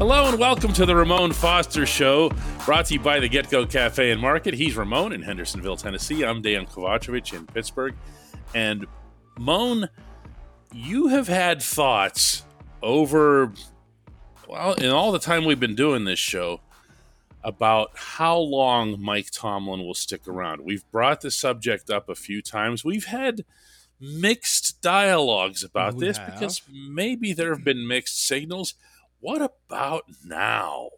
Hello and welcome to the Ramon Foster Show, brought to you by the Get Go Cafe and Market. He's Ramon in Hendersonville, Tennessee. I'm Dan Kovacevic in Pittsburgh. And Moan, you have had thoughts over, well, in all the time we've been doing this show, about how long Mike Tomlin will stick around. We've brought the subject up a few times. We've had mixed dialogues about We this have. because maybe there have been mixed signals. What about now?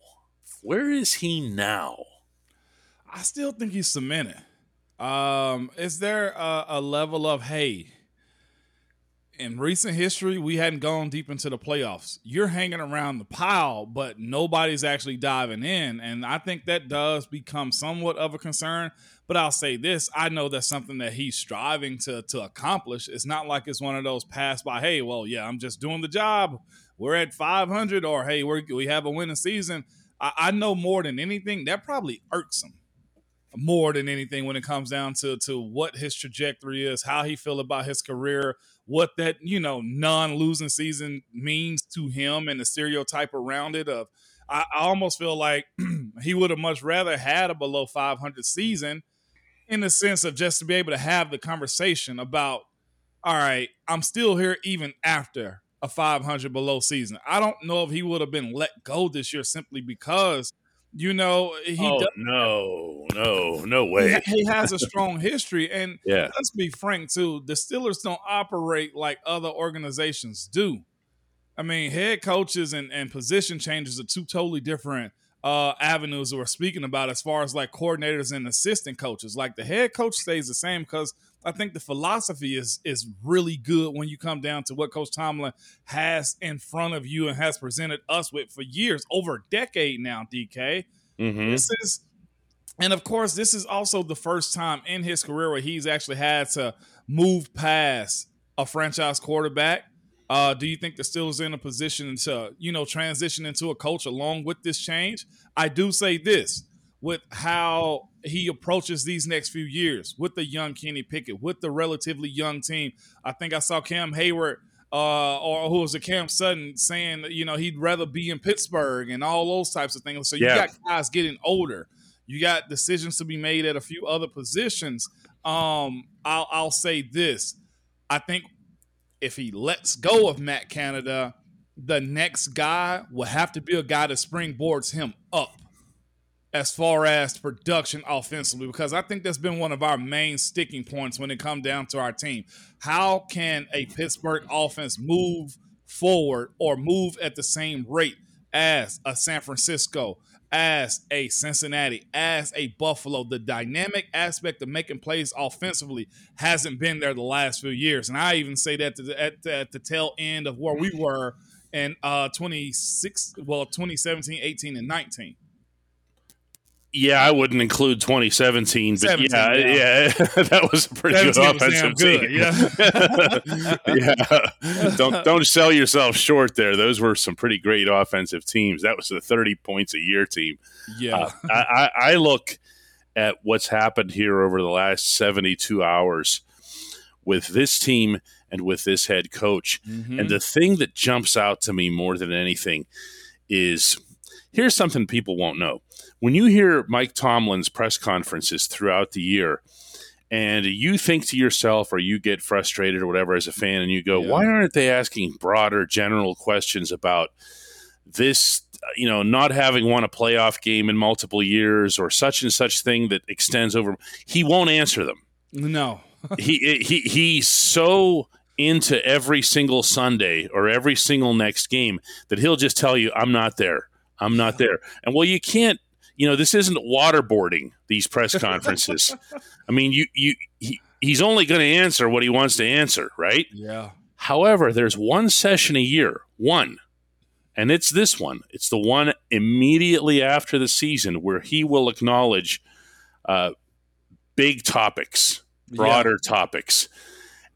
Where is he now? I still think he's cemented. Um, is there a, a level of hey? In recent history, we hadn't gone deep into the playoffs. You're hanging around the pile, but nobody's actually diving in, and I think that does become somewhat of a concern. But I'll say this: I know that's something that he's striving to to accomplish. It's not like it's one of those pass by. Hey, well, yeah, I'm just doing the job. We're at 500, or hey, we're, we have a winning season. I, I know more than anything that probably irks him more than anything when it comes down to to what his trajectory is, how he feel about his career, what that you know non-losing season means to him, and the stereotype around it. Of I, I almost feel like he would have much rather had a below 500 season, in the sense of just to be able to have the conversation about, all right, I'm still here even after a 500 below season. I don't know if he would have been let go this year simply because. You know, he oh does no, no, no way! he has a strong history. And Yeah, let's be frank, too. The Steelers don't operate like other organizations do. I mean, head coaches and, and position changes are two totally different uh, avenues we're speaking about as far as like coordinators and assistant coaches. Like the head coach stays the same because I think the philosophy is is really good when you come down to what Coach Tomlin has in front of you and has presented us with for years, over a decade now, DK. hmm This is, and of course, this is also the first time in his career where he's actually had to move past a franchise quarterback. Uh, do you think the Steelers in a position to, you know, transition into a coach along with this change? I do say this with how he approaches these next few years with the young Kenny Pickett, with the relatively young team. I think I saw Cam Heyward uh, or who was a Cam Sutton, saying you know he'd rather be in Pittsburgh and all those types of things. So you Yeah. got guys getting older. You got decisions to be made at a few other positions. Um, I'll, I'll say this: I think if he lets go of Matt Canada, the next guy will have to be a guy that springboards him up as far as production offensively because I think that's been one of our main sticking points when it comes down to our team. How can a Pittsburgh offense move forward or move at the same rate as a San Francisco, as a Cincinnati, as a Buffalo? The dynamic aspect of making plays offensively hasn't been there the last few years. And I even say that the, at, at the tail end of where we were in uh 26 well 2017 18 and 19 Yeah, I wouldn't include 2017, but 17, yeah, yeah. yeah, that was a pretty good 17 was damn offensive good, team. yeah, yeah. don't don't sell yourself short there. Those were some pretty great offensive teams. That was a 30 points a year team. yeah Uh, I, I, I look at what's happened here over the last 72 hours with this team and with this head coach. Mhm. And the thing that jumps out to me more than anything is here's something people won't know. When you hear Mike Tomlin's press conferences throughout the year, and you think to yourself, or you get frustrated or whatever as a fan, and you go, Yeah. "Why aren't they asking broader, general questions about this?" You know, not having won a playoff game in multiple years, or such and such thing that extends over. He won't answer them No. he he he's so into every single Sunday or every single next game that he'll just tell you, "I'm not there. I'm not there." And well, you can't. You know, this isn't waterboarding these press conferences. I mean, you you he, he's only going to answer what he wants to answer, right? Yeah. However, there's one session a year, one, and it's this one. It's the one immediately after the season where he will acknowledge uh, big topics, broader topics.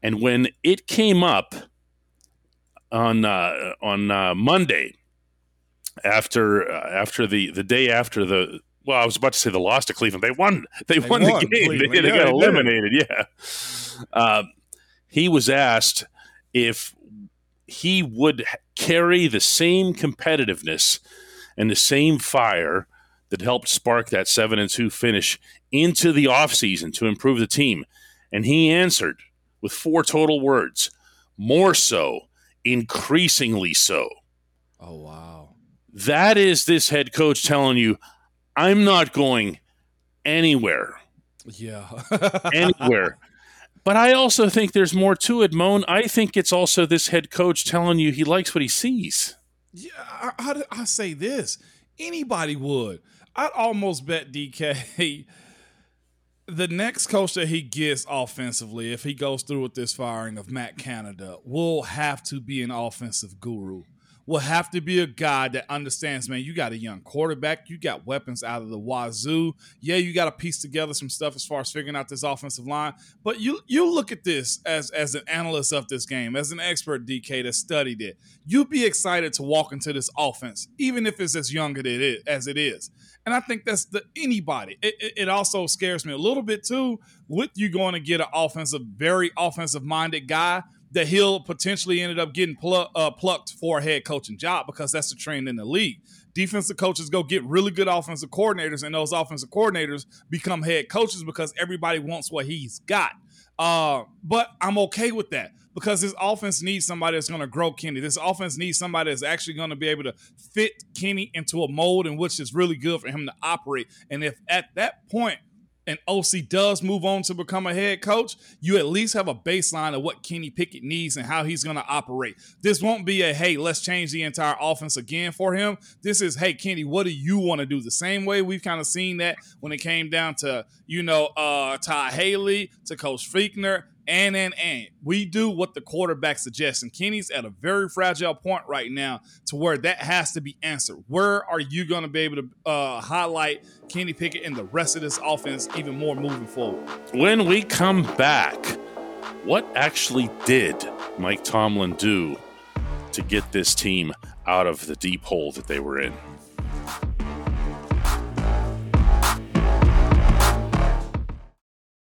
And when it came up on uh, on uh, Monday, after uh, after the the day after the well, I was about to say the loss to Cleveland. They won. They, They won, won, the game. They, Cleveland. they Yeah, got they did. eliminated. Yeah. Um, he was asked if he would carry the same competitiveness and the same fire that helped spark that 7 and 2 finish into the offseason to improve the team and he answered with four total words more so increasingly so Oh wow. That is this head coach telling you i'm not going anywhere Yeah. anywhere. But I also think there's more to it, Moan. I think it's also this head coach telling you he likes what he sees. Yeah, I, I, I say this. Anybody would. I'd almost bet DK the next coach that he gets offensively, if he goes through with this firing of Matt Canada, will have to be an offensive guru. Will have to be a guy that understands, man, you got a young quarterback, you got weapons out of the wazoo. Yeah, you got to piece together some stuff as far as figuring out this offensive line. But you you look at this as as an analyst of this game, as an expert DK that studied it. You'd be excited to walk into this offense, even if it's as young as it is. And I think that's the anybody. It, it, it also scares me a little bit too with you going to get an offensive, very offensive minded guy that he'll potentially ended up getting plu- uh, plucked for a head coaching job because that's the trend in the league. Defensive coaches go get really good offensive coordinators, and those offensive coordinators become head coaches because everybody wants what he's got. Uh, but I'm okay with that because this offense needs somebody that's going to grow Kenny. This offense needs somebody that's actually going to be able to fit Kenny into a mold in which is really good for him to operate. And if at that point an OC does move on to become a head coach, you at least have a baseline of what Kenny Pickett needs and how he's going to operate. This won't be a hey, let's change the entire offense again for him. This is hey, Kenny, what do you want to do? The same way we've kind of seen that when it came down to you know uh Ty Haley to Coach Fichtner. And and and we do what the quarterback suggests. And Kenny's at a very fragile point right now to where that has to be answered. Where are you going to be able to uh, highlight Kenny Pickett and the rest of this offense even more moving forward? When we come back, what actually did Mike Tomlin do to get this team out of the deep hole that they were in?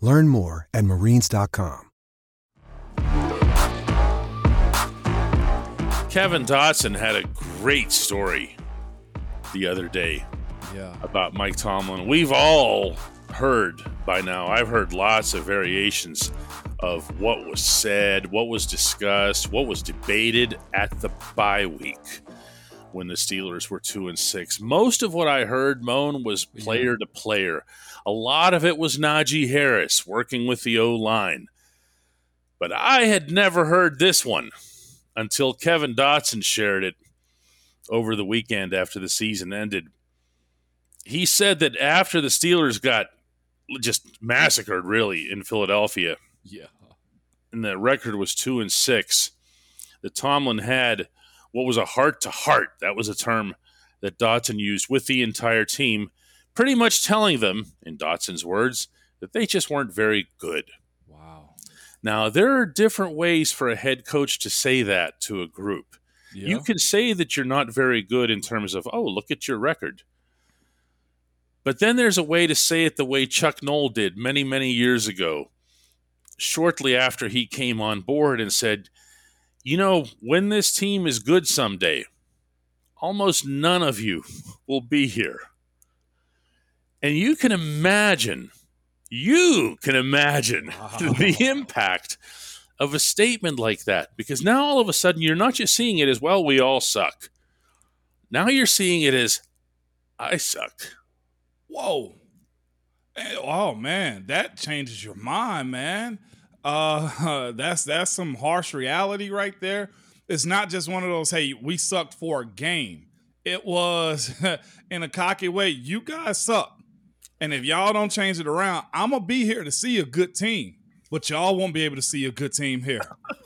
Learn more at marines.com. Kevin Dotson had a great story the other day Yeah. about Mike Tomlin. We've all heard by now, I've heard lots of variations of what was said, what was discussed, what was debated at the bye week when the Steelers were two and six. Most of what I heard, Moan, was player to player. A lot of it was Najee Harris working with the O line. But I had never heard this one until Kevin Dotson shared it over the weekend after the season ended. He said that after the Steelers got just massacred, really, in Philadelphia, Yeah. and the record was two and six, that Tomlin had what was a heart to heart. That was a term that Dotson used with the entire team pretty much telling them, in Dotson's words, that they just weren't very good. Wow. Now, there are different ways for a head coach to say that to a group. Yeah. You can say that you're not very good in terms of, oh, look at your record. But then there's a way to say it the way Chuck Noll did many, many years ago, shortly after he came on board and said, you know, when this team is good someday, almost none of you will be here. And you can imagine, you can imagine the impact of a statement like that because now all of a sudden you're not just seeing it as, well, we all suck. Now you're seeing it as, I suck. Whoa. Eh, Oh man, that changes your mind, man. Uh that's that's some harsh reality right there. It's not just one of those, hey, we sucked for a game. It was in a cocky way, you guys suck. And if y'all don't change it around, I'm gonna be here to see a good team. But y'all won't be able to see a good team here.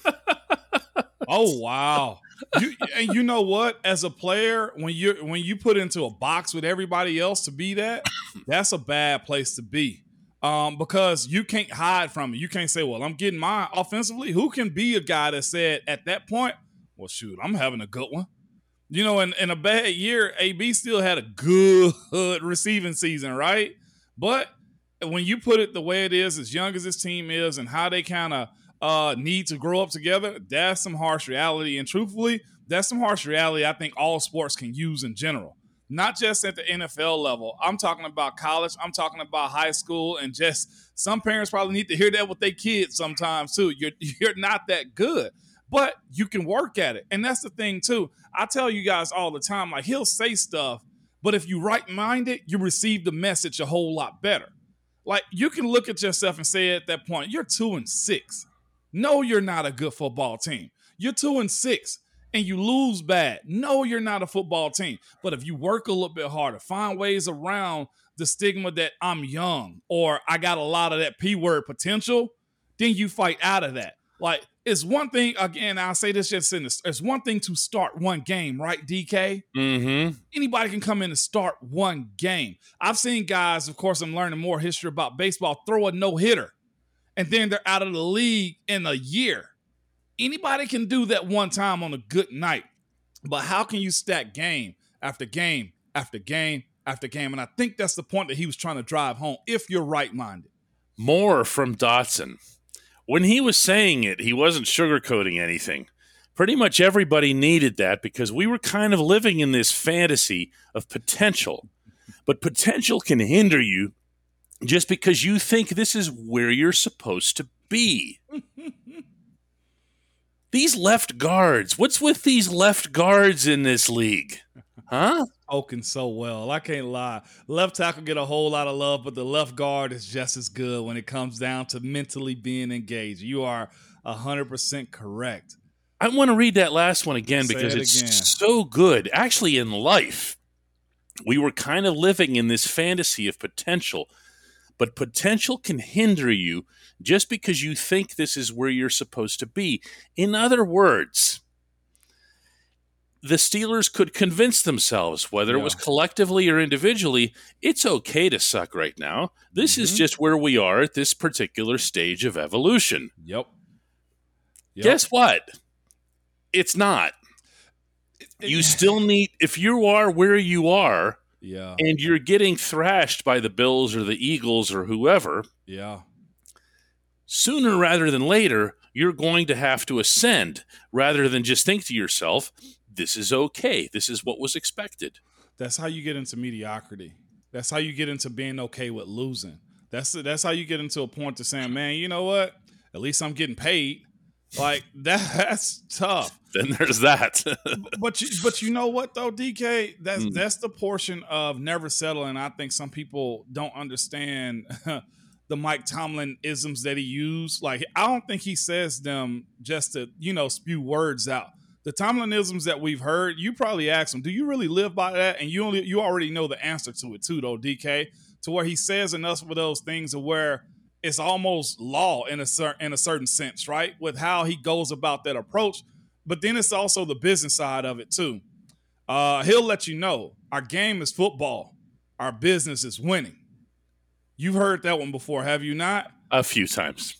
oh wow. You, and you know what? As a player, when you when you put into a box with everybody else to be that, that's a bad place to be. Um, because you can't hide from it. You can't say, "Well, I'm getting mine offensively." Who can be a guy that said at that point, "Well, shoot, I'm having a good one." You know, in, in a bad year, AB still had a good receiving season, right? But when you put it the way it is, as young as this team is, and how they kind of uh, need to grow up together, that's some harsh reality. And truthfully, that's some harsh reality I think all sports can use in general, not just at the NFL level. I'm talking about college, I'm talking about high school, and just some parents probably need to hear that with their kids sometimes too. You're, you're not that good. But you can work at it. And that's the thing, too. I tell you guys all the time, like, he'll say stuff, but if you right minded, you receive the message a whole lot better. Like you can look at yourself and say at that point, you're two and six. No, you're not a good football team. You're two and six and you lose bad. No, you're not a football team. But if you work a little bit harder, find ways around the stigma that I'm young or I got a lot of that P word potential, then you fight out of that. Like it's one thing, again, I'll say this just in this, it's one thing to start one game, right, DK? Mm-hmm. anybody can come in and start one game. I've seen guys, of course, I'm learning more history about baseball, throw a no hitter, and then they're out of the league in a year. Anybody can do that one time on a good night. But how can you stack game after game after game after game? And I think that's the point that he was trying to drive home if you're right minded. More from Dotson. When he was saying it, he wasn't sugarcoating anything. Pretty much everybody needed that because we were kind of living in this fantasy of potential. But potential can hinder you just because you think this is where you're supposed to be. these left guards, what's with these left guards in this league? Huh? Spoken so well. I can't lie. Left tackle get a whole lot of love, but the left guard is just as good when it comes down to mentally being engaged. You are 100% correct. I want to read that last one again Say because it it's again. so good. Actually, in life, we were kind of living in this fantasy of potential, but potential can hinder you just because you think this is where you're supposed to be. In other words, the Steelers could convince themselves, whether it was collectively or individually, it's okay to suck right now. This is Mhm. just where we are at this particular stage of evolution. Yep. Yep. Guess what? It's not. You still need, if you are where you are Yeah. and you're getting thrashed by the Bills or the Eagles or whoever, Yeah. Sooner rather than later, you're going to have to ascend rather than just think to yourself, this is okay. This is what was expected. That's how you get into mediocrity. That's how you get into being okay with losing. That's that's how you get into a point to saying, man, you know what? At least I'm getting paid. Like that, that's tough. Then there's that. but you, but you know what though, DK? That's Mm. that's the portion of never settling. I think some people don't understand the Mike Tomlin isms that he used. Like I don't think he says them just to you know spew words out. The Tomlinisms that we've heard, you probably ask him, "Do you really live by that?" And you only you already know the answer to it too, though, DK. To where he says enough of those things where it's almost law in a certain in a certain sense, right? With how he goes about that approach. But then it's also the business side of it too. Uh, he'll let you know our game is football. our business is winning. You've heard that one before, have you not? A few times.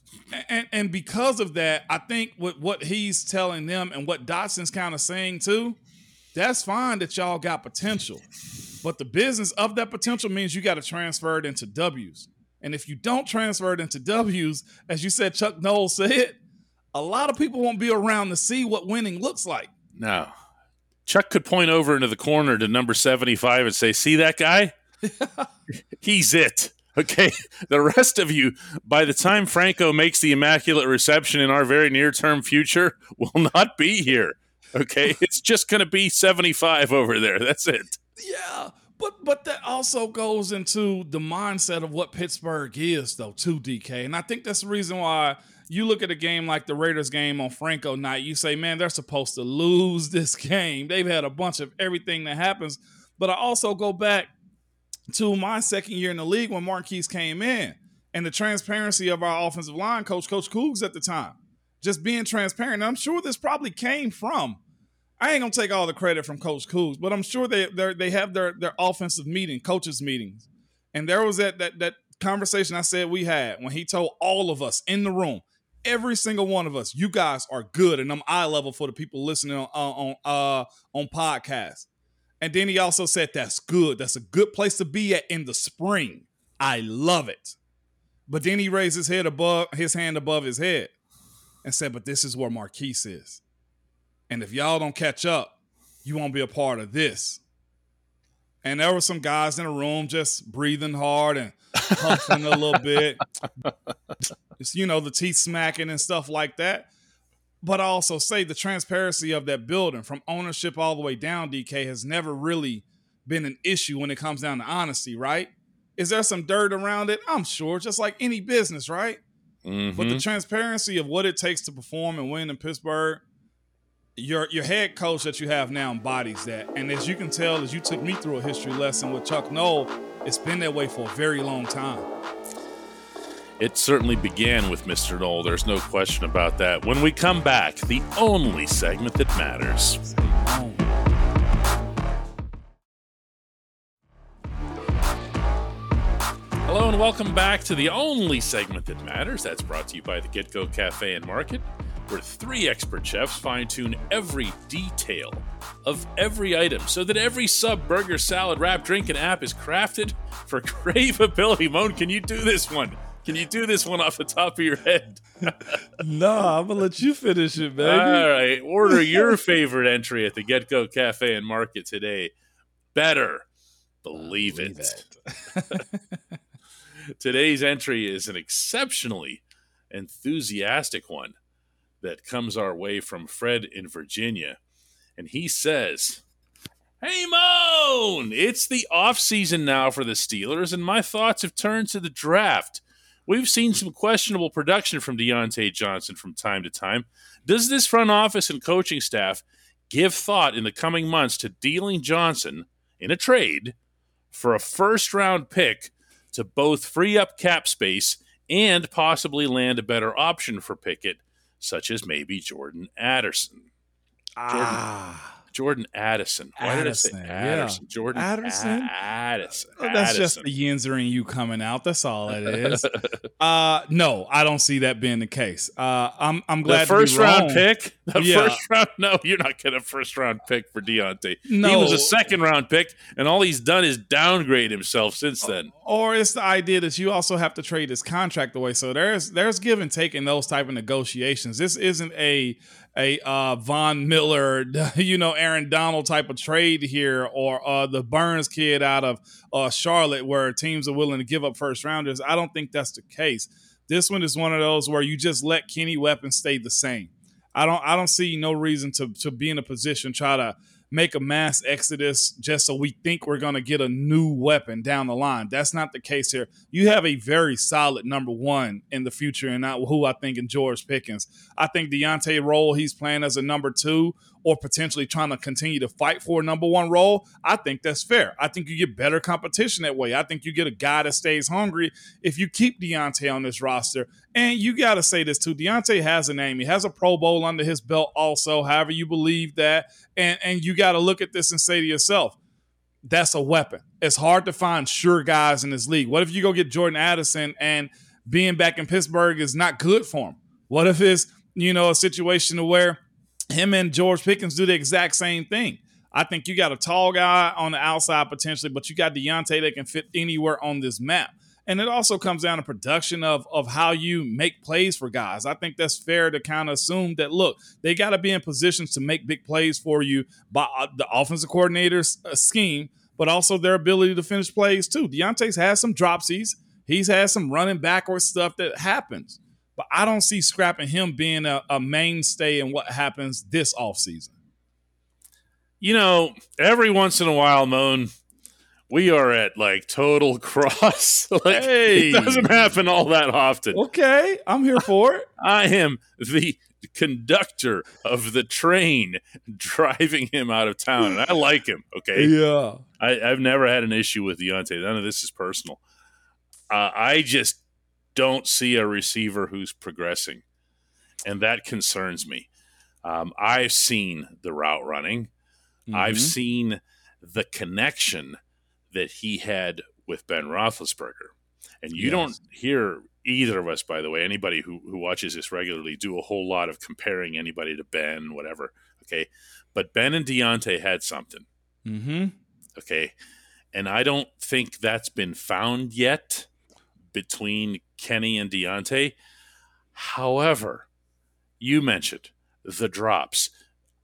And and because of that, I think what what he's telling them and what Dotson's kind of saying too, that's fine that y'all got potential. But the business of that potential means you got to transfer it into W's. And if you don't transfer it into W's, as you said, Chuck Noll said, a lot of people won't be around to see what winning looks like. No. Chuck could point over into the corner to number 75 and say, See that guy? He's it. Okay. The rest of you, by the time Franco makes the immaculate reception in our very near term future, will not be here. Okay. It's just going to be 75 over there. That's it. Yeah. But but that also goes into the mindset of what Pittsburgh is, though, too, DK. And I think that's the reason why you look at a game like the Raiders game on Franco night, you say, man, they're supposed to lose this game. They've had a bunch of everything that happens. But I also go back to my second year in the league when Maurkice came in and the transparency of our offensive line coach, Coach Cougs at the time, just being transparent. And I'm sure this probably came from. I ain't gonna take all the credit from Coach Cougs, but I'm sure they they have their their offensive meeting, coaches meetings, and there was that that that conversation I said we had when he told all of us in the room, every single one of us, you guys are good, and I'm eye level for the people listening on on uh on podcasts. And then he also said, That's good. That's a good place to be at in the spring. I love it. But then he raised his head above his hand above his head and said, But this is where Maurkice is. And if y'all don't catch up, you won't be a part of this. And there were some guys in the room just breathing hard and huffing a little bit. Just, you know, the teeth smacking and stuff like that. But I also say the transparency of that building from ownership all the way down, DK, has never really been an issue when it comes down to honesty, right? Is there some dirt around it? I'm sure, just like any business, right? Mm-hmm. But the transparency of what it takes to perform and win in Pittsburgh, your your head coach that you have now embodies that. And as you can tell, as you took me through a history lesson with Chuck Noll, it's been that way for a very long time. It certainly began with Mr. Noll. There's no question about that. When we come back, the only segment that matters. Hello and welcome back to the only segment that matters. That's brought to you by the Get Go Cafe and Market, where three expert chefs fine tune every detail of every item so that every sub, burger, salad, wrap, drink, and app is crafted for craveability. Moan, can you do this one? Can you do this one off the top of your head? no, I'm gonna let you finish it, baby. All right. Order your favorite entry at the Get Go Cafe and Market today. Better believe, Believe it. it. Today's entry is an exceptionally enthusiastic one that comes our way from Fred in Virginia. And he says, Hey Moan! It's the off season now for the Steelers, and my thoughts have turned to the draft. We've seen some questionable production from Diontae Johnson from time to time. Does this front office and coaching staff give thought in the coming months to dealing Johnson in a trade for a first round pick to both free up cap space and possibly land a better option for Pickett, such as maybe Jordan Addison? Ah. Jordan Addison. Why did I say Addison, yeah. Addison? Jordan Addison? Addison. Oh, that's just Addison. the Yinzer in you coming out. That's all it is. uh, no, I don't see that being the case. Uh, I'm I'm glad the first to be round wrong. pick. The Yeah. first round. No, you're not getting a first round pick for Diontae. No, He was a second round pick, and all he's done is downgrade himself since then. Or it's the idea that you also have to trade his contract away. So there's there's give and take in those type of negotiations. This isn't a a uh, Von Miller, you know, Aaron Donald type of trade here, or uh, the Burns kid out of uh, Charlotte, where teams are willing to give up first rounders. I don't think that's the case. This one is one of those where you just let Kenny Weapon stay the same. I don't I don't see no reason to to be in a position try to make a mass exodus just so we think we're going to get a new weapon down the line. That's not the case here. You have a very solid number one in the future, and not who I think in George Pickens. I think Diontae role he's playing as a number two or potentially trying to continue to fight for a number one role. I think that's fair. I think you get better competition that way. I think you get a guy that stays hungry if you keep Diontae on this roster. And you got to say this too. Diontae has a name. He has a Pro Bowl under his belt, also. However, you believe that, and and you got to look at this and say to yourself, that's a weapon. It's hard to find sure guys in this league. What if you go get Jordan Addison and being back in Pittsburgh is not good for him? What if it's, you know, a situation to where him and George Pickens do the exact same thing? I think you got a tall guy on the outside potentially, but you got Diontae that can fit anywhere on this map. And it also comes down to production of of how you make plays for guys. I think that's fair to kind of assume that look, they got to be in positions to make big plays for you by uh, the offensive coordinator's uh, scheme, but also their ability to finish plays too. Diontae's had some dropsies. He's had some running backwards stuff that happens. But I don't see scrapping him being a, a mainstay in what happens this offseason. You know, every once in a while, Moan, we are at like total cross. like Hey. it doesn't happen all that often. Okay, I'm here for it. I am the conductor of the train driving him out of town, and I like him. Okay, yeah. I, I've never had an issue with Diontae. None of this is personal. Uh, I just don't see a receiver who's progressing, and that concerns me. Um, I've seen the route running. I've Mhm. seen the connection that he had with Ben Roethlisberger, and you Yes. don't hear either of us, by the way, anybody who who watches this regularly, do a whole lot of comparing anybody to Ben, whatever. Okay, but Ben and Diontae had something. Mm-hmm. Okay. And I don't think that's been found yet between Kenny and Diontae. However, you mentioned the drops.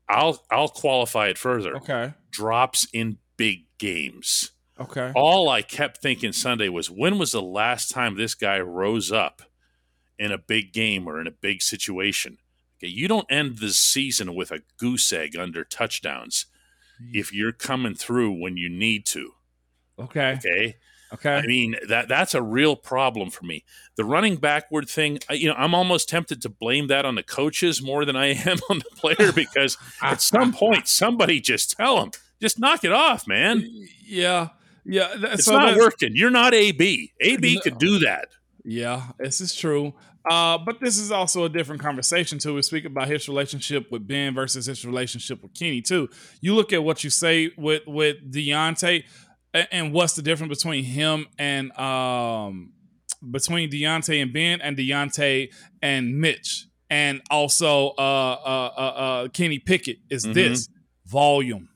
I'll I'll qualify it further. Okay. Drops in big games. Okay. All I kept thinking Sunday was when was the last time this guy rose up in a big game or in a big situation? Okay, you don't end the season with a goose egg under touchdowns if you're coming through when you need to. Okay. Okay. Okay. I mean that that's a real problem for me. The running backward thing, you know, I'm almost tempted to blame that on the coaches more than I am on the player because at some point somebody just tell them, just knock it off, man. Yeah. Yeah. that- It's so not working. You're not AB. AB No. could do that. Yeah, this is true. Uh, but this is also a different conversation too. We speak about his relationship with Ben versus his relationship with Kenny too. You look at what you say with with Diontae, and what's the difference between him and um between Diontae and Ben and Diontae and Mitch, and also uh uh uh, uh Kenny Pickett is Mhm. this volume.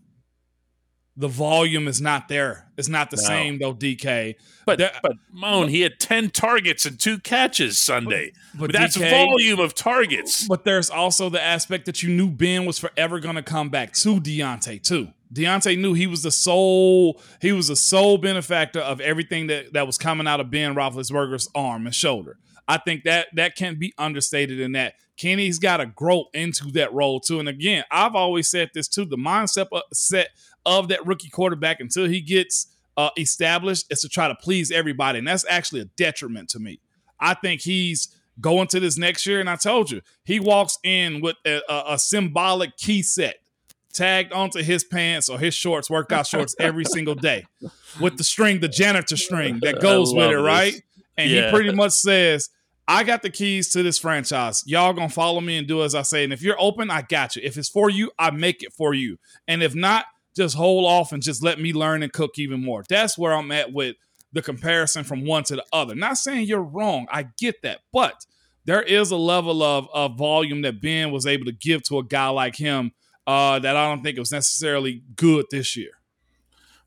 The volume is not there. It's not the No. same though, DK. But There- but Moan, he had ten targets and two catches Sunday. But that's DK volume of targets. But there's also the aspect that you knew Ben was forever going to come back to Diontae too. Diontae knew he was the sole he was the sole benefactor of everything that, that was coming out of Ben Roethlisberger's arm and shoulder. I think that that can't be understated in that Kenny's got to grow into that role too. And again, I've always said this too: the mindset of, set of that rookie quarterback until he gets uh, established is to try to please everybody, and that's actually a detriment to me. I think he's going to this next year, and I told you he walks in with a, a, a symbolic key set tagged onto his pants or his shorts, workout shorts, every single day with the string, the janitor string that goes with it, this. right? And Yeah. he pretty much says, I got the keys to this franchise. Y'all gonna follow me and do as I say. And if you're open, I got you. If it's for you, I make it for you. And if not, just hold off and just let me learn and cook even more. That's where I'm at with the comparison from one to the other. Not saying you're wrong. I get that. But there is a level of, of volume that Ben was able to give to a guy like him uh, that I don't think was necessarily good this year.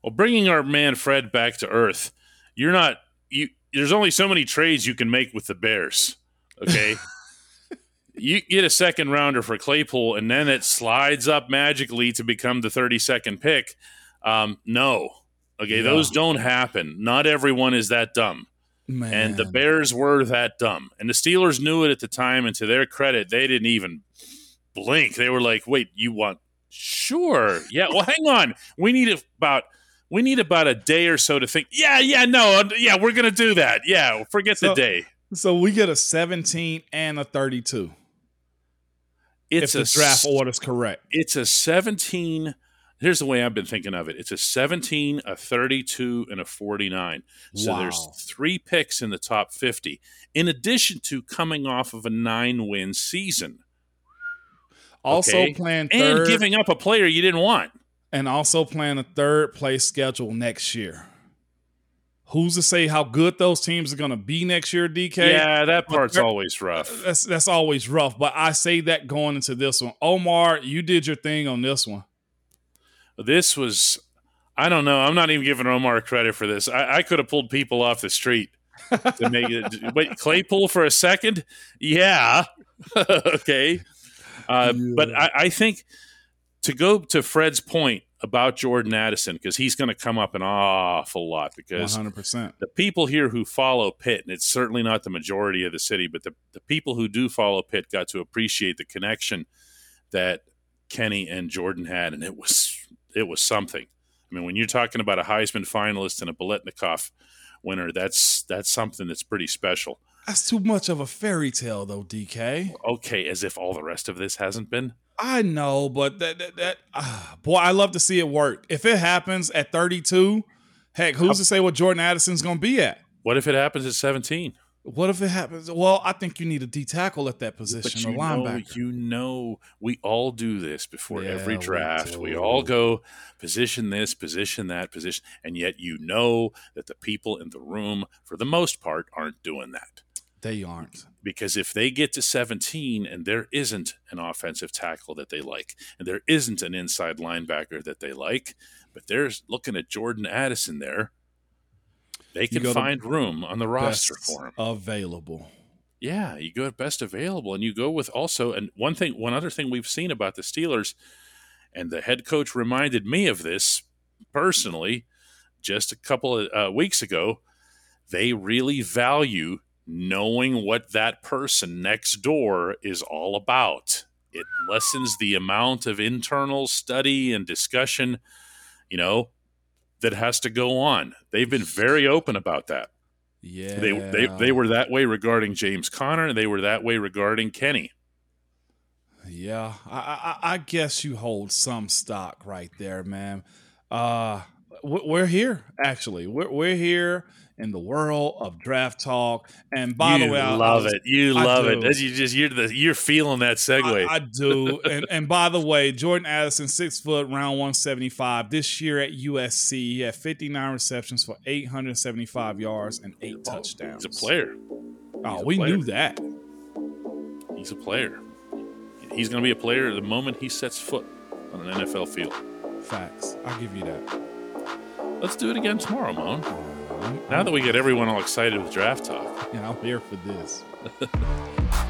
Well, bringing our man Fred back to earth, you're not you. There's only so many trades you can make with the Bears. Okay, you get a second rounder for Claypool, and then it slides up magically to become the 32nd pick. Um, no, okay, Yeah. those don't happen. Not everyone is that dumb, Man. and the Bears were that dumb, and the Steelers knew it at the time. And to their credit, they didn't even blink. They were like, "Wait, you want? Sure, yeah. Well, hang on. We need about." We need about a day or so to think. Yeah, yeah, no, yeah, we're gonna do that. Yeah, forget So- the day. so we get a 17 and a 32 It's if a the draft order is correct. It's a seventeen. Here's the way I've been thinking of it. It's a seventeen, a thirty-two, and a forty-nine. So Wow. there's three picks in the top fifty, in addition to coming off of a nine-win season Also okay? playing and giving up a player you didn't want. and also playing a third place schedule next year. Who's to say how good those teams are going to be next year, DK? Yeah, that part's always rough. That's that's always rough. But I say that going into this one, Omar, you did your thing on this one. This was, I don't know. I'm not even giving Omar credit for this. I, I could have pulled people off the street to make it. Wait, Claypool for a second? Yeah. okay. Uh, yeah. But I, I think to go to Fred's point about Jordan Addison, because he's going to come up an awful lot because 100%. the people here who follow Pitt, and it's certainly not the majority of the city, but the, the people who do follow Pitt got to appreciate the connection that Kenny and Jordan had, and it was it was something. I mean, when you're talking about a Heisman finalist and a Biletnikoff winner, that's that's something that's pretty special. That's too much of a fairy tale, though, DK. Okay, as if all the rest of this hasn't been. I know, but that that, that uh, boy, I love to see it work. If it happens at 32, heck, who's to say what Jordan Addison's going to be at? What if it happens at 17? What if it happens? Well, I think you need a D tackle at that position, but a linebacker. Know, you know, we all do this before yeah, every draft. We, we, all go position this, position that, position, and yet you know that the people in the room, for the most part, aren't doing that. They aren't. Because if they get to 17 and there isn't an offensive tackle that they like, and there isn't an inside linebacker that they like, but they're looking at Jordan Addison there, they can find room on the roster for him. Available. Yeah, you go at best available, and you go with also, and one thing, one other thing we've seen about the Steelers, and the head coach reminded me of this personally just a couple of uh, weeks ago. They really value knowing what that person next door is all about. It lessens the amount of internal study and discussion, you know, that has to go on. They've been very open about that. Yeah. They they they were that way regarding James Conner, and they were that way regarding Kenny. Yeah, I, I, I guess you hold some stock right there, man. Uh, we're here actually. We're we're here in the world of draft talk. And by you the way, I love was, it. You I love do. it. You just you're the you're feeling that segue. I, I do. and and by the way, Jordan Addison, six foot, round one seventy five. This year at USC, he had fifty nine receptions for eight hundred seventy five yards and eight touchdowns. He's a player. Oh, He's we player. knew that. He's a player. He's going to be a player the moment he sets foot on an NFL field. Facts. I'll give you that. Let's do it again tomorrow, Moan. Now that we get everyone all excited with draft talk. Yeah, I'm here for this.